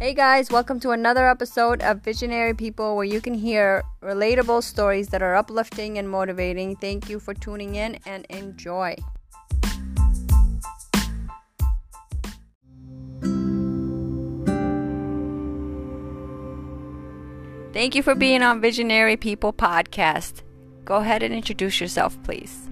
Hey guys, welcome to another episode of Visionary People where you can hear relatable stories that are uplifting and motivating. Thank you for tuning in and enjoy. Thank you for being on Visionary People podcast. Go ahead and introduce yourself, please.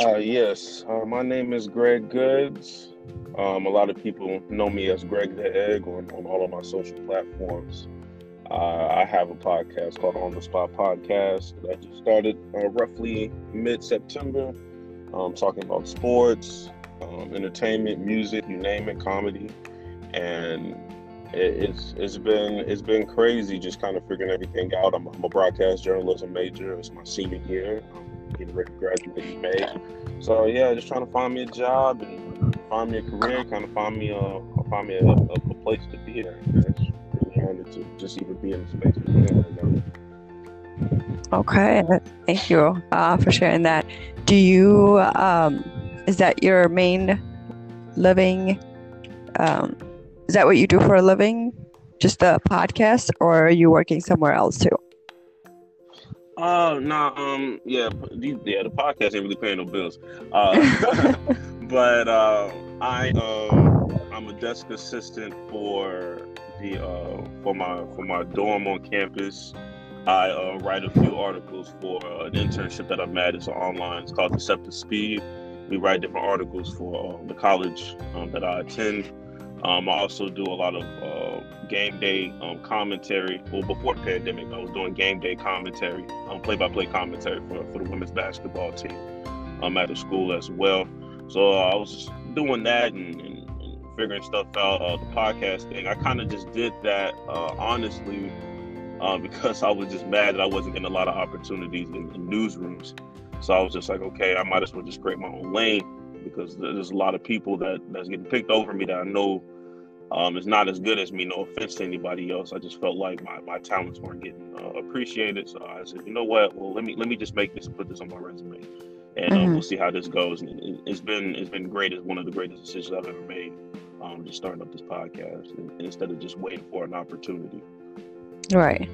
Uh, yes, uh, my name is Greg Goods. Um, a lot of people know me as Greg the Egg on, on all of my social platforms. Uh, I have a podcast called On the Spot Podcast that just started uh, roughly mid September, um, talking about sports, um, entertainment, music, you name it, comedy, and it, it's it's been it's been crazy just kind of figuring everything out. I'm, I'm a broadcast journalism major. It's my senior year. I'm getting ready to graduate in May. So yeah, just trying to find me a job and find me a career, kind of find me a find me a, a place to be in. It's really to just even be in the space. Okay, thank you uh, for sharing that. Do you um, is that your main living? Um, is that what you do for a living? Just the podcast, or are you working somewhere else too? Uh, nah, um, yeah, yeah, the podcast ain't really paying no bills. Uh, but uh, I um I'm a desk assistant for the uh for my for my dorm on campus. I uh, write a few articles for uh, an internship that I'm at. It's online. It's called Deceptive Speed. We write different articles for uh, the college um, that I attend. Um, I also do a lot of uh, game day um, commentary. Well, before the pandemic, I was doing game day commentary, um, play-by-play commentary for, for the women's basketball team um, at the school as well. So uh, I was doing that and, and, and figuring stuff out. Uh, the podcast thing, I kind of just did that uh, honestly uh, because I was just mad that I wasn't getting a lot of opportunities in, in newsrooms. So I was just like, okay, I might as well just create my own lane because there's a lot of people that that's getting picked over me that I know um, is not as good as me. No offense to anybody else. I just felt like my, my talents weren't getting uh, appreciated. So I said, you know what? Well, let me let me just make this and put this on my resume and uh, mm-hmm. we'll see how this goes. And it, has been it's been great. It's one of the greatest decisions I've ever made. Um, just starting up this podcast and, instead of just waiting for an opportunity. Right.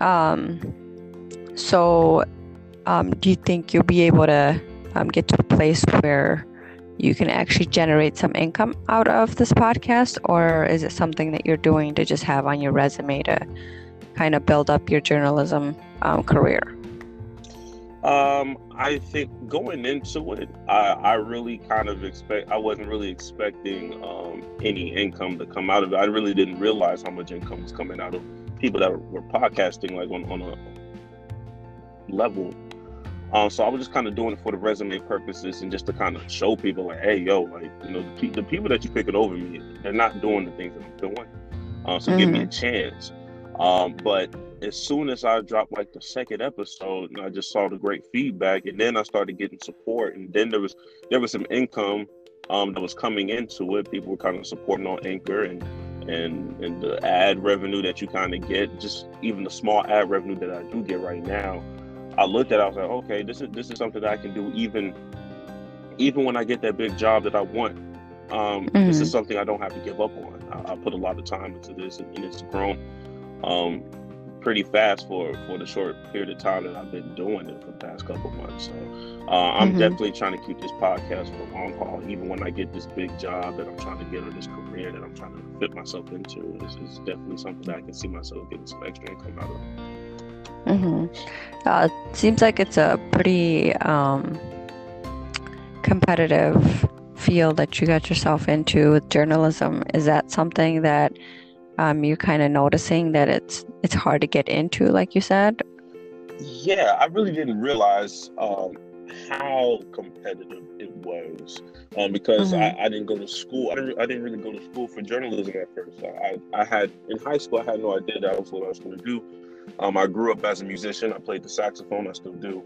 Um, so, um, do you think you'll be able to um, get to a place where you can actually generate some income out of this podcast, or is it something that you're doing to just have on your resume to kind of build up your journalism um, career? Um, I think going into it, I, I really kind of expect I wasn't really expecting um, any income to come out of it. I really didn't realize how much income was coming out of people that were podcasting like on, on a level. Um, so I was just kind of doing it for the resume purposes and just to kind of show people like, hey, yo, like you know, the, the people that you picking over me, they're not doing the things that I'm doing. Uh, so mm-hmm. give me a mm-hmm. chance. Um, but as soon as I dropped like the second episode, and I just saw the great feedback, and then I started getting support, and then there was there was some income um, that was coming into it. People were kind of supporting on Anchor and and and the ad revenue that you kind of get, just even the small ad revenue that I do get right now. I looked at, it, I was like, okay, this is this is something that I can do even even when I get that big job that I want. Um, mm-hmm. This is mm-hmm. something I don't have to give up on. I, I put a lot of time into this, and, and it's grown. Um, pretty fast for for the short period of time that I've been doing it for the past couple months. So uh, I'm mm-hmm. definitely trying to keep this podcast for the long haul. Even when I get this big job that I'm trying to get or this career that I'm trying to fit myself into, it's, it's definitely something that I can see myself getting some extra income out of. Mm-hmm. Uh, seems like it's a pretty um, competitive field that you got yourself into with journalism. Is that something that um, you're kind of noticing that it's it's hard to get into, like you said? Yeah, I really didn't realize um, how competitive it was um, because mm-hmm. I, I, didn't go to school. I didn't, I didn't really go to school for journalism at first. I, I had in high school, I had no idea that was what I was going to do. Um, I grew up as a musician. I played the saxophone. I still do.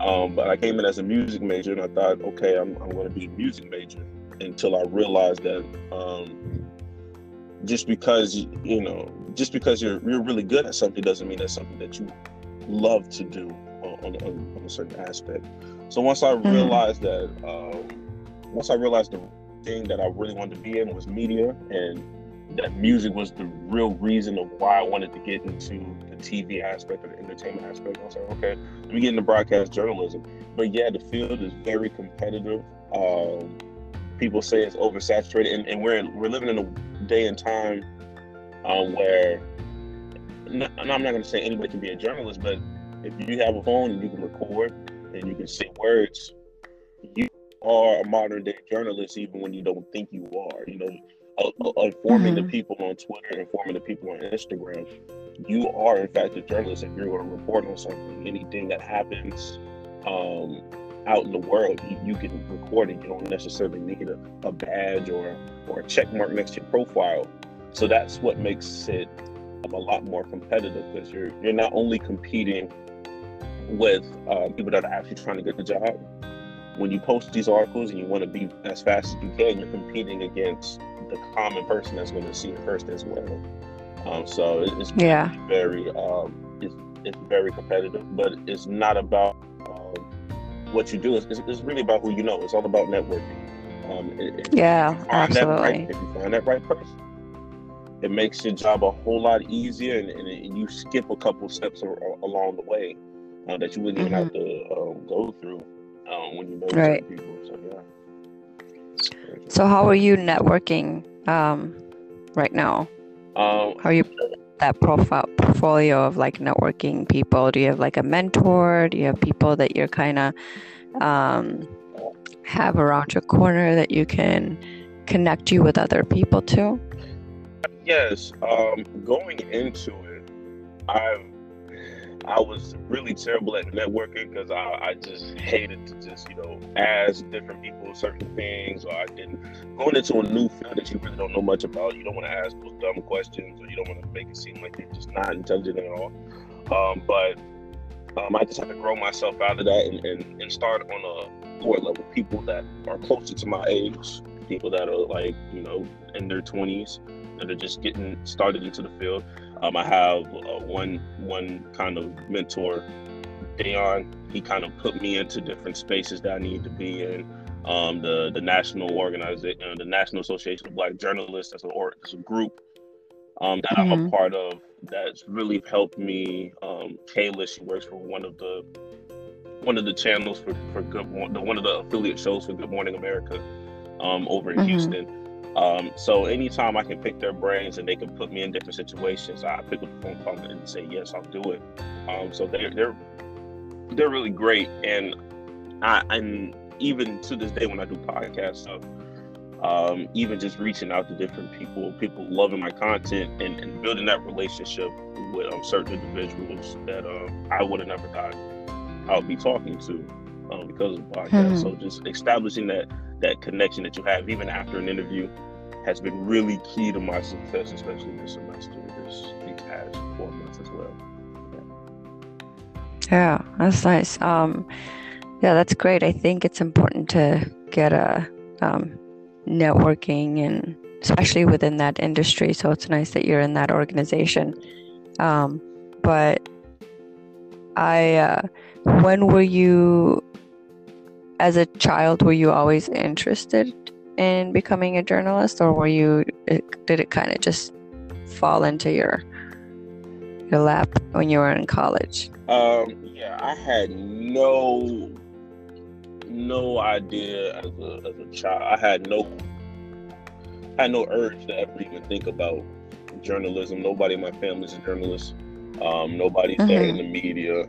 Um, but I came in as a music major, and I thought, okay, I'm, I'm going to be a music major until I realized that um, just because you know just because you're you're really good at something doesn't mean that's something that you love to do on, on, on a certain aspect so once i mm-hmm. realized that um, once i realized the thing that i really wanted to be in was media and that music was the real reason of why I wanted to get into the TV aspect or the entertainment aspect. I was like, okay, let me get into broadcast journalism. But yeah, the field is very competitive. Um, people say it's oversaturated, and, and, we're we're living in a day and time um, where, I'm not going to say anybody can be a journalist, but if you have a phone and you can record and you can say words, you are a modern day journalist, even when you don't think you are. You know, informing mm-hmm. the people on Twitter, informing the people on Instagram. You are, in fact, a journalist if you're going to report on something. Anything that happens um, out in the world, you, you, can record it. You don't necessarily need a, a badge or or a check mark next to your profile. So that's what makes it a lot more competitive because you're you're not only competing with uh, people that are actually trying to get the job. When you post these articles and you want to be as fast as you can, you're competing against the common person that's going to see it first as well. Um, so it's yeah. very um, it's, it's very competitive, but it's not about um, what you do. It's, it's, really about who you know. It's all about networking. Um, yeah, absolutely. Right, if you find that right person, it makes your job a whole lot easier, and, and you skip a couple steps along the way uh, that you wouldn't mm-hmm. even have to um, go through um, when you know right. people. So yeah. So how are you networking um, right now? Um, how are you that profile portfolio of like networking people? Do you have like a mentor? Do you have people that you're kind of um, have around your corner that you can connect you with other people to? Yes. Um, going into it, I've I was really terrible at networking because I, I, just hated to just, you know, ask different people certain things, or I didn't going into a new field that you really don't know much about. You don't want to ask those dumb questions, or you don't want to make it seem like you're just not intelligent at all. Um, but um, I just had to grow myself out of that and, and, and start on a lower level. People that are closer to my age, people that are like, you know, in their 20s, that are just getting started into the field. Um, I have uh, one one kind of mentor, Dayon. He kind of put me into different spaces that I need to be in. Um, the the national organization, uh, the National Association of Black Journalists, as a, or, as a group um, that mm-hmm. I'm a mm-hmm. part of. That's really helped me. Um, Kayla, she works for one of the one of the channels for for Good one of the affiliate shows for Good Morning America um, over in mm-hmm. Houston um, so anytime I can pick their brains and they can put me in different situations, I pick up the phone call and say yes, I'll do it. Um, so they're they're they're really great, and I and even to this day when I do podcast stuff, um, even just reaching out to different people, people loving my content and, and building that relationship with um, certain individuals that um, I would have never thought I would be talking to um, because of the podcast. Mm-hmm. So just establishing that that connection that you have even after an interview has been really key to my success, especially this semester, this past four months as well. Yeah, yeah that's nice. Um, yeah, that's great. I think it's important to get a um, networking and especially within that industry. So it's nice that you're in that organization. Um, but I, uh, when were you as a child, were you always interested in becoming a journalist, or were you? It, did it kind of just fall into your your lap when you were in college? Um, yeah, I had no no idea as a, as a child. I had no I had no urge to ever even think about journalism. Nobody in my family is a journalist. Um, nobody's mm-hmm. there in the media.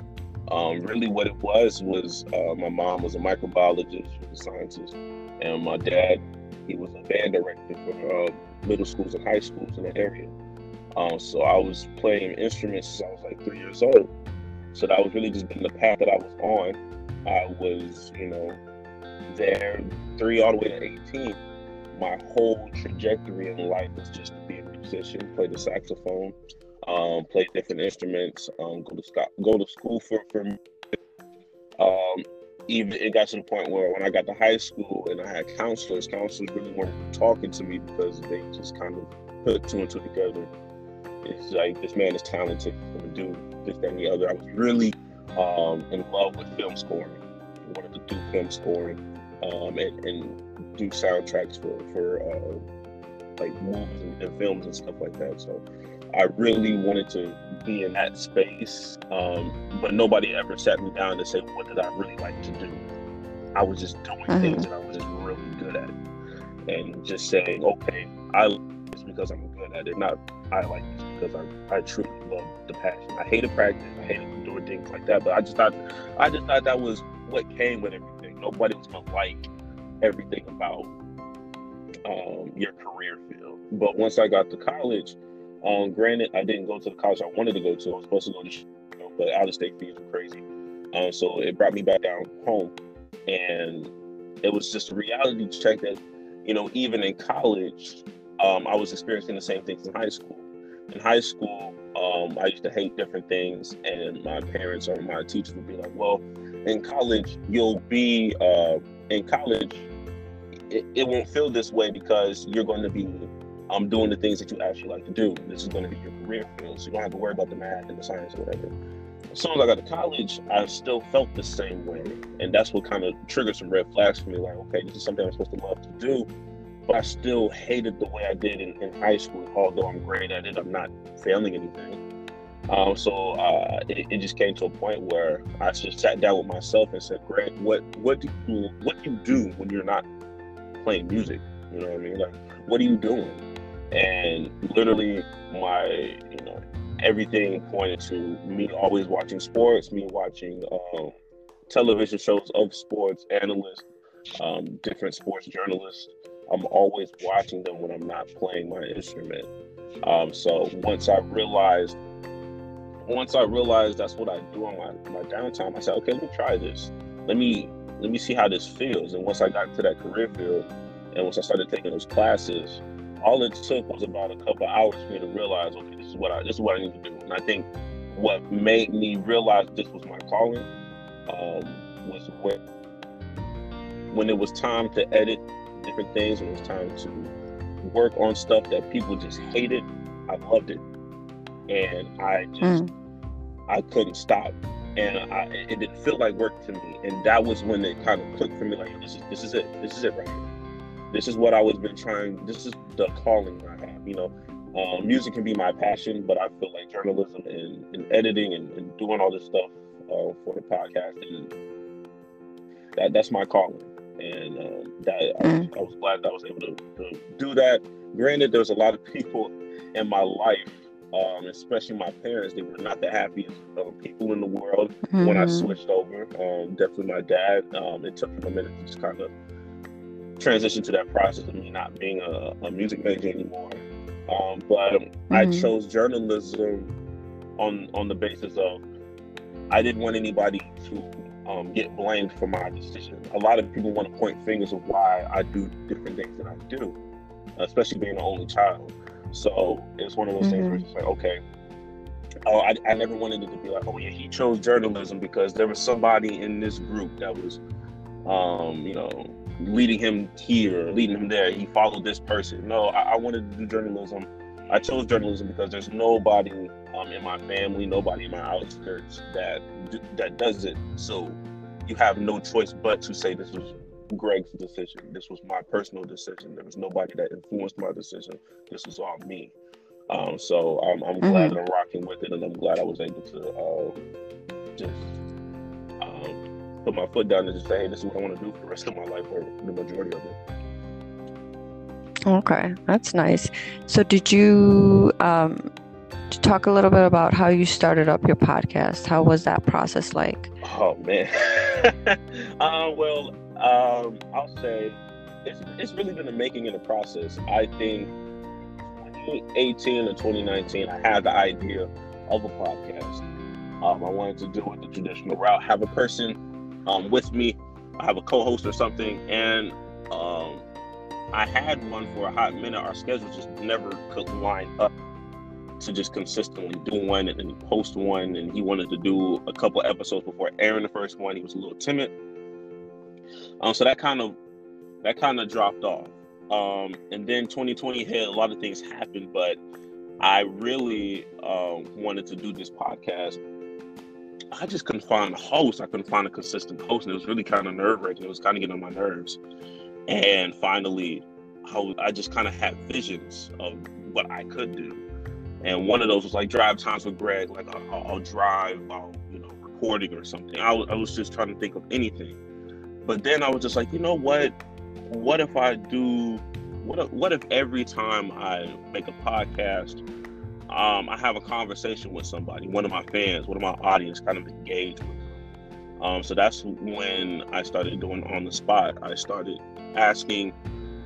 Um, really, what it was was uh, my mom was a microbiologist, she was a scientist, and my dad he was a band director for uh, middle schools and high schools in the area. Um, so I was playing instruments since I was like three years old. So that was really just been the path that I was on. I was, you know, there three all the way to 18. My whole trajectory in life was just to be a musician, play the saxophone, um, play different instruments, um, go to go to school for for. Um, even it got to the point where when I got to high school and I had counselors, counselors really weren't talking to me because they just kind of put two and two together. It's like this man is talented, to do this, and the other. I was really um, in love with film scoring. I wanted to do film scoring um, and, and, do soundtracks for for uh, like movies and, and films and stuff like that. So I really wanted to be in that space, um, but nobody ever sat me down to say what did I really like to do. I was just doing mm-hmm. things that I was just really good at, and just saying, okay, I like this because I'm good at it, not I like this because I I truly love the passion. I hated practice, I hated doing things like that, but I just thought I just thought that was what came with everything. Nobody was gonna like everything about um, your career field. But once I got to college, um, granted, I didn't go to the college I wanted to go to. I was supposed to go to, Chicago, but out of state fees were crazy. Um, so it brought me back down home, and it was just a reality check that, you know, even in college, um, I was experiencing the same things in high school. In high school, um, I used to hate different things, and my parents or my teachers would be like, "Well, in college, you'll be uh, in college. It, it won't feel this way because you're going to be um, doing the things that you actually like to do. This is going to be your career field, so you don't have to worry about the math and the science or whatever. As soon as I got to college, I still felt the same way, and that's what kind of triggered some red flags for me. Like, okay, this is something I'm supposed to love to do, but I still hated the way I did in, in high school. Although I'm great at it, I'm not failing anything. Um, so uh, it, it, just came to a point where I just sat down with myself and said, "Grant, what what do you what do you do when you're not playing music? You know what I mean? Like, what are you doing?" And literally, my you know everything pointed to me always watching sports, me watching um, television shows of sports analysts, um, different sports journalists. I'm always watching them when I'm not playing my instrument. Um, so once I realized once I realized that's what I do on my, my downtime, I said, okay, let me try this. Let me let me see how this feels. And once I got to that career field, and once I started taking those classes, all it took was about a couple hours for me to realize, okay, this is what I this is what I need to do. And I think what made me realize this was my calling um, was when when it was time to edit different things, when it was time to work on stuff that people just hated. I loved it and I just mm. I couldn't stop, and I, it didn't feel like work to me. And that was when it kind of clicked for me. Like this is this is it. This is it right here. This is what I was been trying. This is the calling I have. You know, um, music can be my passion, but I feel like journalism and, and editing and, and, doing all this stuff uh, for the podcast and that that's my calling. And um, that mm. I, was, I, was, glad that I was able to, to do that. Granted, there's a lot of people in my life um, especially my parents, they were not the happiest uh, people in the world mm-hmm. when I mm-hmm. switched over. Um, definitely my dad. Um, it took him a minute to just kind of transition to that process of me not being a, a music major anymore. Um, but mm-hmm. I chose journalism on on the basis of I didn't want anybody to um, get blamed for my decision. A lot of people want to point fingers of why I do different things that I do, especially being an only child. So it's one of those mm-hmm. things where it's like, okay, oh, I, I never wanted it to be like, oh yeah, he chose journalism because there was somebody in this group that was, um, you know, leading him here, leading him there. He followed this person. No, I, I wanted to do journalism. I chose journalism because there's nobody um, in my family, nobody in my outskirts that that does it. So you have no choice but to say this was Greg's decision. This was my personal decision. There was nobody that influenced my decision. This was all me. Um, so I'm, I'm mm-hmm. glad I'm rocking with it, and I'm glad I was able to uh, just put my foot down and just say, "Hey, this is what I want to do for the rest of my life, or the majority of it." Okay, that's nice. So, did you um, talk a little bit about how you started up your podcast? How was that process like? Oh man. uh, well, um, I'll say it's, it's really been the making and the process. I think 2018 or 2019, I had the idea of a podcast. Um, I wanted to do it the traditional route, have a person um, with me, I have a co-host or something, and um, I had one for a hot minute. Our schedule just never could line up to just consistently do one and, and post one. And he wanted to do a couple episodes before airing the first one. He was a little timid. Um, so that kind of that kind of dropped off. Um, and then 2020 hit. A lot of things happened, but I really um, wanted to do this podcast. I just couldn't find a host. I couldn't find a consistent host, and it was really kind of nerve wracking. It was kind of getting on my nerves. And finally, I, I just kind of had visions of what I could do. And one of those was like drive times with Greg. Like I'll, I'll drive while you know recording or something. I, I was just trying to think of anything. But then I was just like, you know what? What if I do? What if, what if every time I make a podcast, um, I have a conversation with somebody, one of my fans, one of my audience, kind of engage with them. Um, so that's when I started doing on the spot. I started asking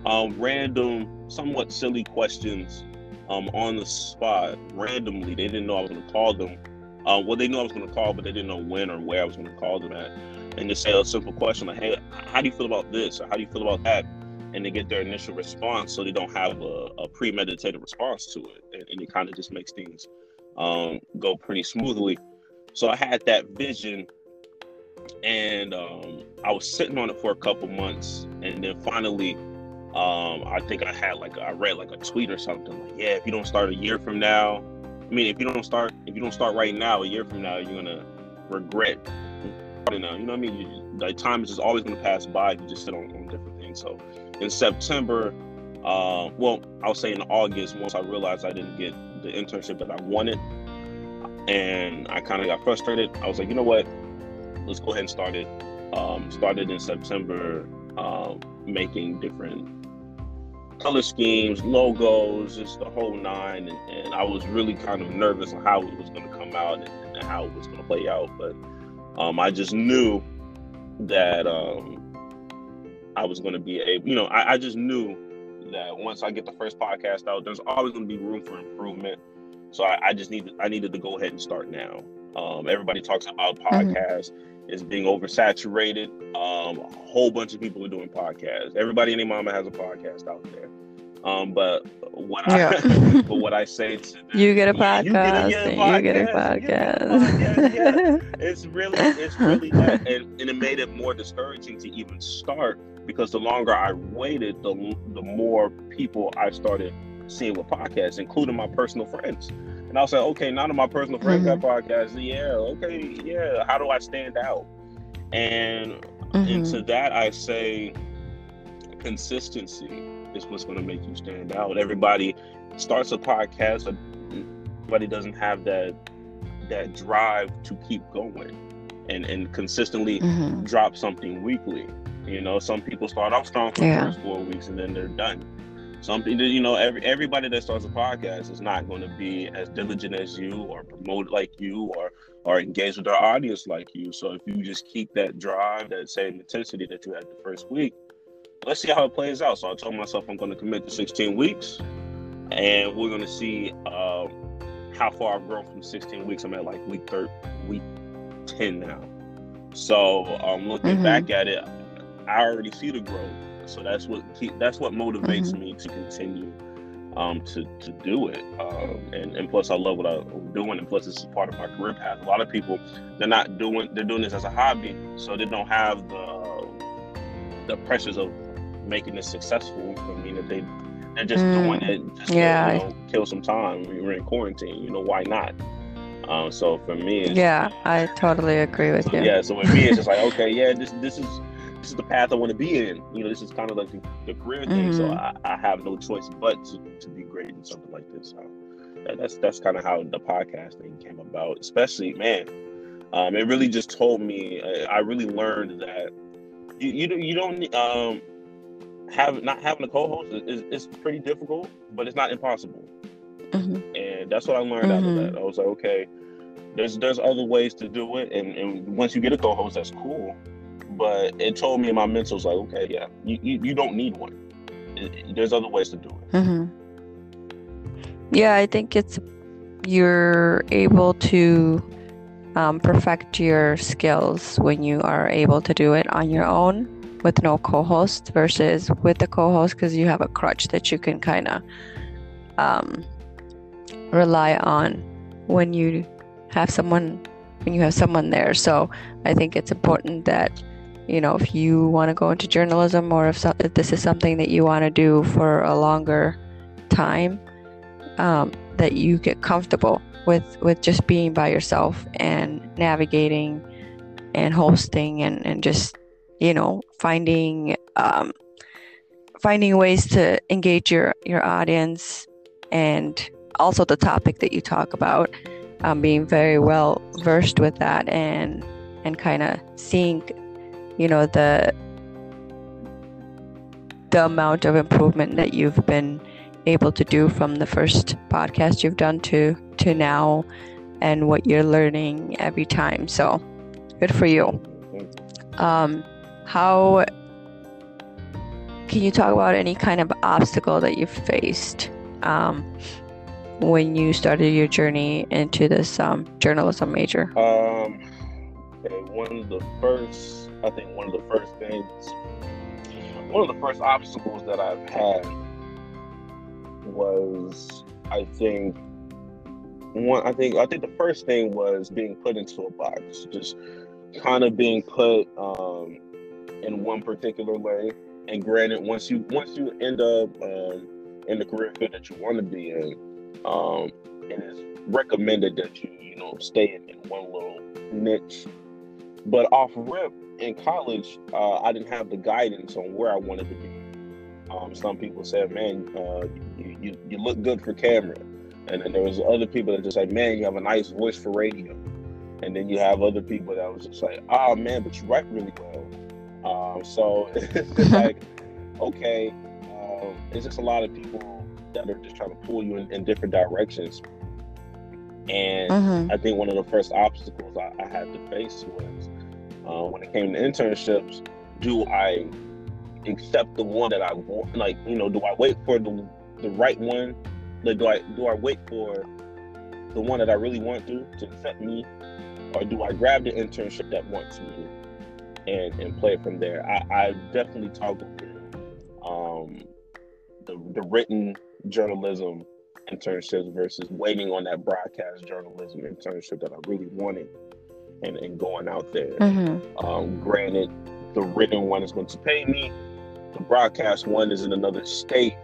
um, random, somewhat silly questions um, on the spot randomly. They didn't know I was going to call them. Uh, well, they knew I was going to call, but they didn't know when or where I was going to call them at. And just say a simple question like, "Hey, how do you feel about this?" or "How do you feel about that?" And they get their initial response, so they don't have a, a premeditated response to it, and, and it kind of just makes things um, go pretty smoothly. So I had that vision, and um, I was sitting on it for a couple months, and then finally um, I think I had like I read like a tweet or something like, yeah, if you don't start a year from now, I mean, if you don't start, if you don't start right now, a year from now, you're gonna regret. You know, you know what I mean? You, like time is just always gonna pass by. You just sit on, on different things. So in September, uh, well, I'll say in August, once I realized I didn't get the internship that I wanted, and I kind of got frustrated, I was like, you know what? Let's go ahead and start it. Um, started in September, um, making different color schemes, logos, just the whole nine. And, and I was really kind of nervous on how it was going to come out and, and, how it was going to play out. But um, I just knew that um, I was going to be able, you know, I, I, just knew that once I get the first podcast out, there's always going to be room for improvement. So I, I, just needed, I needed to go ahead and start now. Um, everybody talks about mm-hmm. podcasts. Mm-hmm is being oversaturated. Um, a whole bunch of people are doing podcasts. Everybody and their mama has a podcast out there. Um, but what yeah. I but what I say to them, you get a podcast, you get a, you get a podcast. Get a podcast yeah. It's really it's really that, and, and it made it more discouraging to even start because the longer I waited, the the more people I started seeing with podcasts, including my personal friends. And I was like, okay, none of my personal friends mm-hmm. got podcasts. Yeah, okay, yeah. How do I stand out? And mm-hmm. and to that I say consistency is what's going to make you stand out. Everybody starts a podcast, but everybody doesn't have that that drive to keep going and and consistently mm-hmm. drop something weekly. You know, some people start off strong for yeah. the first four weeks and then they're done. Something you know every everybody that starts a podcast is not going to be as diligent as you or promote like you or or engage with their audience like you. So if you just keep that drive that same intensity that you had the first week let's see how it plays out. So i told myself i'm going to commit to 16 weeks and we're going to see uh, how far i've grown from 16 weeks. I'm at like week 3 week 10 now. So um looking mm-hmm. back at it i already see the growth so that's what that's what motivates mm-hmm. me to continue um, to to do it. Um, and and plus, I love what I'm doing, and plus, this is part of my career path. A lot of people they're not doing they're doing this as a hobby, so they don't have the the pressures of making this successful. I mean, if they they're just mm. doing it just yeah. to you know, kill some time. We're in quarantine, you know, why not? Um, so for me, yeah, I totally agree with you. Yeah, so with me, it's just like, okay, yeah, this this is this is the path I want to be in. You know, this is kind of like the, the career thing. Mm-hmm. So I, I, have no choice but to, to be great in something like this. So that's that's kind of how the podcast thing came about. Especially, man, um, it really just told me. I, I really learned that you you, you don't um, have not having a co-host is, is pretty difficult, but it's not impossible. Mm-hmm. And that's what I learned mm-hmm. out of mm-hmm. that. I was like, okay, there's there's other ways to do it, and, and once you get a co-host, that's cool but it told me in my mental, was like, okay, yeah, you, you, you don't need one. It, there's other ways to do it. Mm-hmm. Yeah, I think it's you're able to um, perfect your skills when you are able to do it on your own with no co-host versus with the co-host because you have a crutch that you can kind of um, rely on when you have someone when you have someone there. So I think it's important that you know, if you want to go into journalism or if, so, if, this is something that you want to do for a longer time, um, that you get comfortable with with just being by yourself and navigating and hosting and, and just you know finding um, finding ways to engage your your audience and also the topic that you talk about um, being very well versed with that and and kind of seeing you know the the amount of improvement that you've been able to do from the first podcast you've done to to now and what you're learning every time so good for you um, how can you talk about any kind of obstacle that you've faced um, when you started your journey into this um, journalism major? Um, okay, one of the first, I think one of the first things, one of the first obstacles that I've had was, I think, one. I think I think the first thing was being put into a box, just kind of being put um, in one particular way. And granted, once you once you end up um, in the career field that you want to be in, um, it's recommended that you you know stay in, in one little niche. But off rip in college, uh, I didn't have the guidance on where I wanted to be. Um, some people said, "Man, uh, you, you, you look good for camera," and then there was other people that just like, "Man, you have a nice voice for radio." And then you have other people that was just like, "Oh man, but you write really well." Um, so it's like, okay, um, it's just a lot of people that are just trying to pull you in, in different directions. And mm-hmm. I think one of the first obstacles I, I had to face was uh, when it came to internships. Do I accept the one that I want? Like, you know, do I wait for the the right one? Like, do I do I wait for the one that I really want to to accept me, or do I grab the internship that wants me and and play it from there? I, I definitely toggle um, the the written journalism internships versus waiting on that broadcast journalism internship that I really wanted and, and going out there. Mm-hmm. Um, granted, the written one is going to pay me, the broadcast one is in another state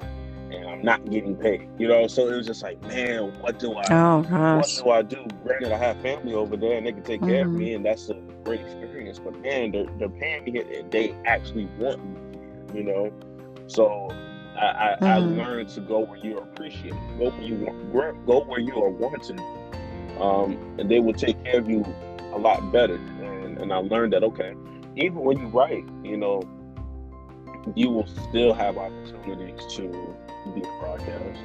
and I'm not getting paid. You know, so it was just like, man, what do I oh, what do I do? Granted, I have family over there and they can take mm-hmm. care of me mm-hmm. and that's a great experience. But man, they're, they're paying me and they actually want me, you know. So I, I, mm. I, learned to go where you're appreciated, go where you want, go where you are wanted, um, and they will take care of you a lot better. And, and I learned that okay, even when you write, you know, you will still have opportunities to be a broadcast.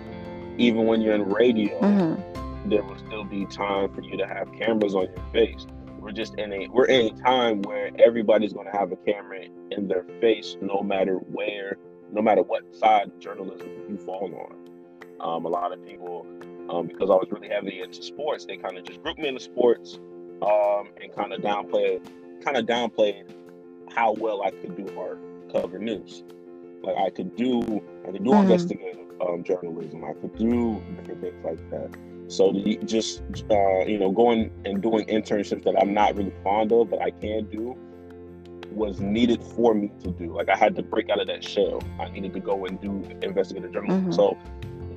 Even when you're in radio, mm-hmm. there will still be time for you to have cameras on your face. We're just in a we're in a time where everybody's going to have a camera in their face, no matter where no matter what side of journalism you fall on. Um, a lot of people, um, because I was really heavy into sports, they kind of just grouped me into sports um, and kind of downplayed, kind of downplayed how well I could do hard cover news. Like I could do, I could do mm-hmm. investigative um, journalism. I could do different things like that. So the, just uh, you know, going and doing internships that I'm not really fond of, but I can do, was needed for me to do. Like I had to break out of that shell. I needed to go and do investigative journalism. Mm-hmm. So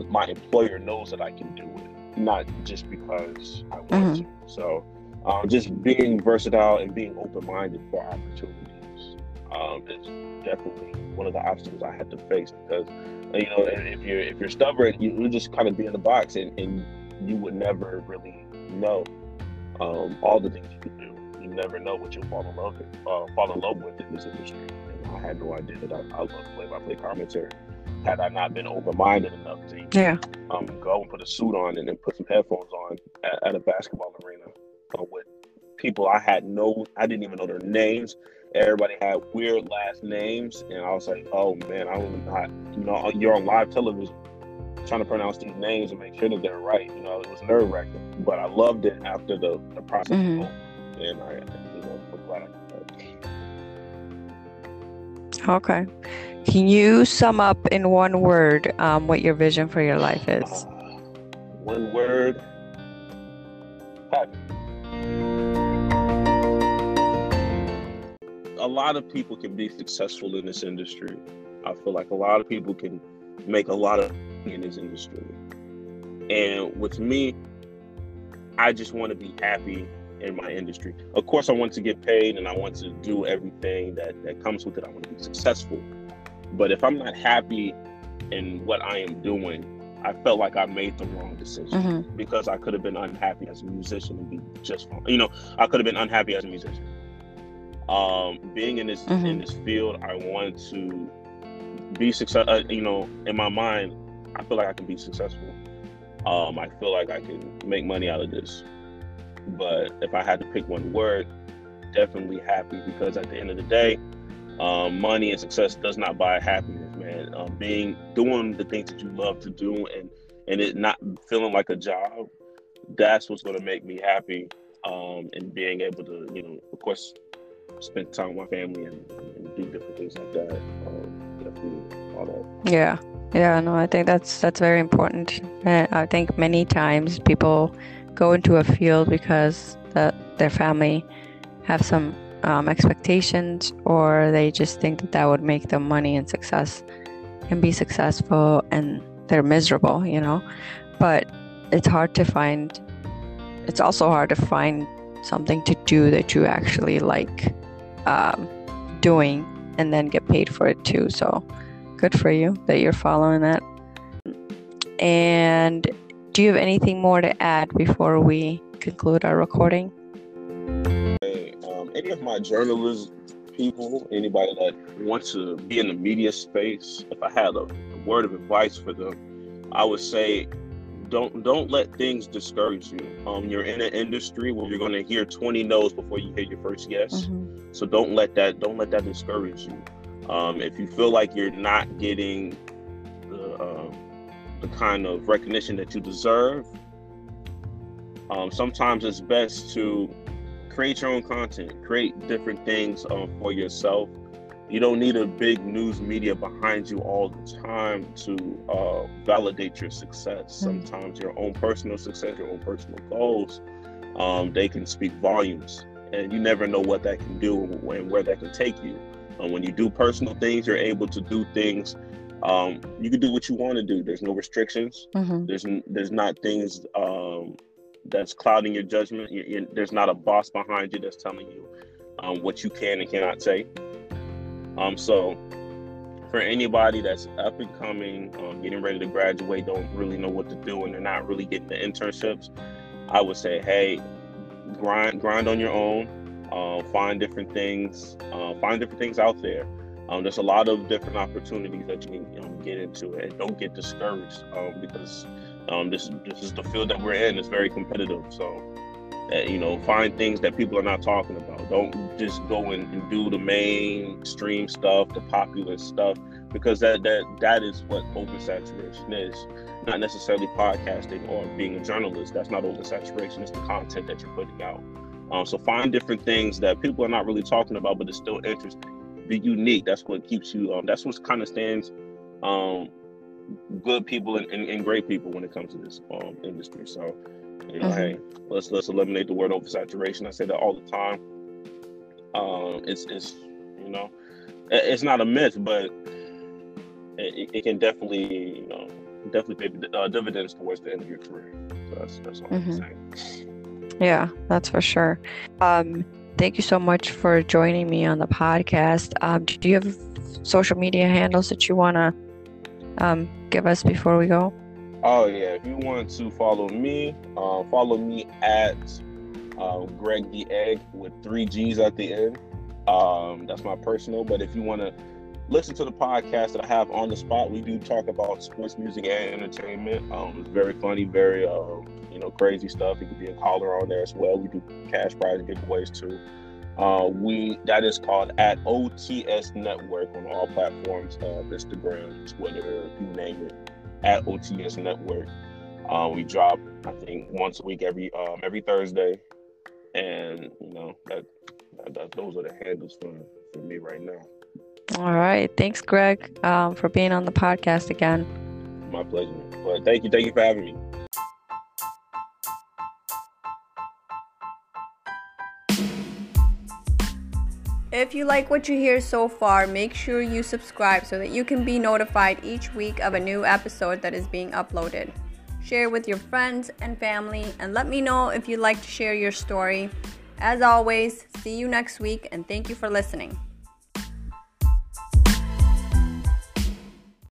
my employer knows that I can do it, not just because I want mm-hmm. to. So um, just being versatile and being open minded for opportunities um, is definitely one of the obstacles I had to face because you know if you're if you're stubborn, you, just kind of be in the box and, and you would never really know um, all the things you can do you never know what you'll fall in love with, uh, fall in love with in this industry. And I had no idea that I, I love play-by-play commentary. Had I not been open-minded enough to yeah. um, go and put a suit on and then put some headphones on at, at a basketball arena with people I had no, I didn't even know their names. Everybody had weird last names, and I was like, "Oh man, I don't, I, you know, you're on live television." trying to pronounce these names and make sure that they're right. You know, it was nerve wracking, but I loved it after the, the process. Mm-hmm and I, you know, glad Okay. Can you sum up in one word um, what your vision for your life is? Uh, one word. Happy. A lot of people can be successful in this industry. I feel like a lot of people can make a lot of in this industry. And with me, I just want to be happy in my industry. Of course, I want to get paid and I want to do everything that, that comes with it. I want to be successful. But if I'm not happy in what I am doing, I felt like I made the wrong decision mm-hmm. because I could have been unhappy as a musician and be just fine. You know, I could have been unhappy as a musician. Um, being in this mm-hmm. in this field, I wanted to be success. Uh, you know, in my mind, I feel like I can be successful. Um, I feel like I can make money out of this. But if I had to pick one word, definitely happy because at the end of the day, um, money and success does not buy happiness, man. Um, being doing the things that you love to do and and it not feeling like a job, that's what's going to make me happy. Um, and being able to, you know, of course, spend time with my family and, and do different things like that. Um, definitely all that. Yeah. Yeah, no, I think that's that's very important. I think many times people go into a field because the, their family have some um, expectations or they just think that that would make them money and success and be successful and they're miserable you know but it's hard to find it's also hard to find something to do that you actually like um, doing and then get paid for it too. So good for you that you're following that. And do you have anything more to add before we conclude our recording? Any of my journalist people, anybody that wants to be in the media space, if I had a word of advice for them, I would say don't don't let things discourage you. Um, you're in an industry where you're going to hear 20 no's before you hear your first yes. Mm-hmm. So don't let that don't let that discourage you. Um, if you feel like you're not getting the uh, the kind of recognition that you deserve, um, sometimes it's best to create your own content, create different things um, for yourself. You don't need a big news media behind you all the time to uh, validate your success. Mm-hmm. Sometimes your own personal success, your own personal goals, um, they can speak volumes, and you never know what that can do and where that can take you. Um, when you do personal things, you're able to do things. Um, you can do what you want to do. There's no restrictions. Mm-hmm. There's there's not things um, that's clouding your judgment. You, you, there's not a boss behind you that's telling you um, what you can and cannot say. Um, so, for anybody that's up and coming, um, getting ready to graduate, don't really know what to do, and they're not really getting the internships, I would say, hey, grind, grind on your own. Uh, find different things. Uh, find different things out there. Um, there's a lot of different opportunities that you can um, get into, and don't get discouraged um, because um, this this is the field that we're in. It's very competitive. So, uh, you know, find things that people are not talking about. Don't just go and, do the mainstream stuff, the popular stuff, because that that that is what oversaturation is. Not necessarily podcasting or being a journalist. That's not oversaturation. It's the content that you're putting out. Um, so find different things that people are not really talking about, but it's still interesting. Be unique. That's what keeps you. Um, that's what kind of stands um, good people and, and, and, great people when it comes to this um, industry. So, you know, mm-hmm. hey, let's let's eliminate the word oversaturation. I say that all the time. Um, it's it's you know, it's not a myth, but it, it can definitely you know definitely pay uh, dividends towards the end of your career. So that's that's all mm-hmm. I'm saying. Yeah, that's for sure. Um, thank you so much for joining me on the podcast. Um, do you have social media handles that you want to um, give us before we go? Oh yeah, if you want to follow me, uh, follow me at uh, Greg the Egg with three G's at the end. Um, that's my personal. But if you want to listen to the podcast that I have on the spot, we do talk about sports, music, and entertainment. Um, it's very funny, very uh, you know crazy stuff. You could be a caller on there as well. We do cash prize giveaways too. Uh, we that is called at OTS Network on all platforms, uh, Instagram, Twitter, you name it, at OTS Network. Uh, we drop, I think, once a week every um, every Thursday, and you know that, that, that, those are the handles for for me right now. All right, thanks, Greg, um, for being on the podcast again. My pleasure. But thank you, thank you for having me. If you like what you hear so far, make sure you subscribe so that you can be notified each week of a new episode that is being uploaded. Share with your friends and family, and let me know if you'd like to share your story. As always, see you next week, and thank you for listening.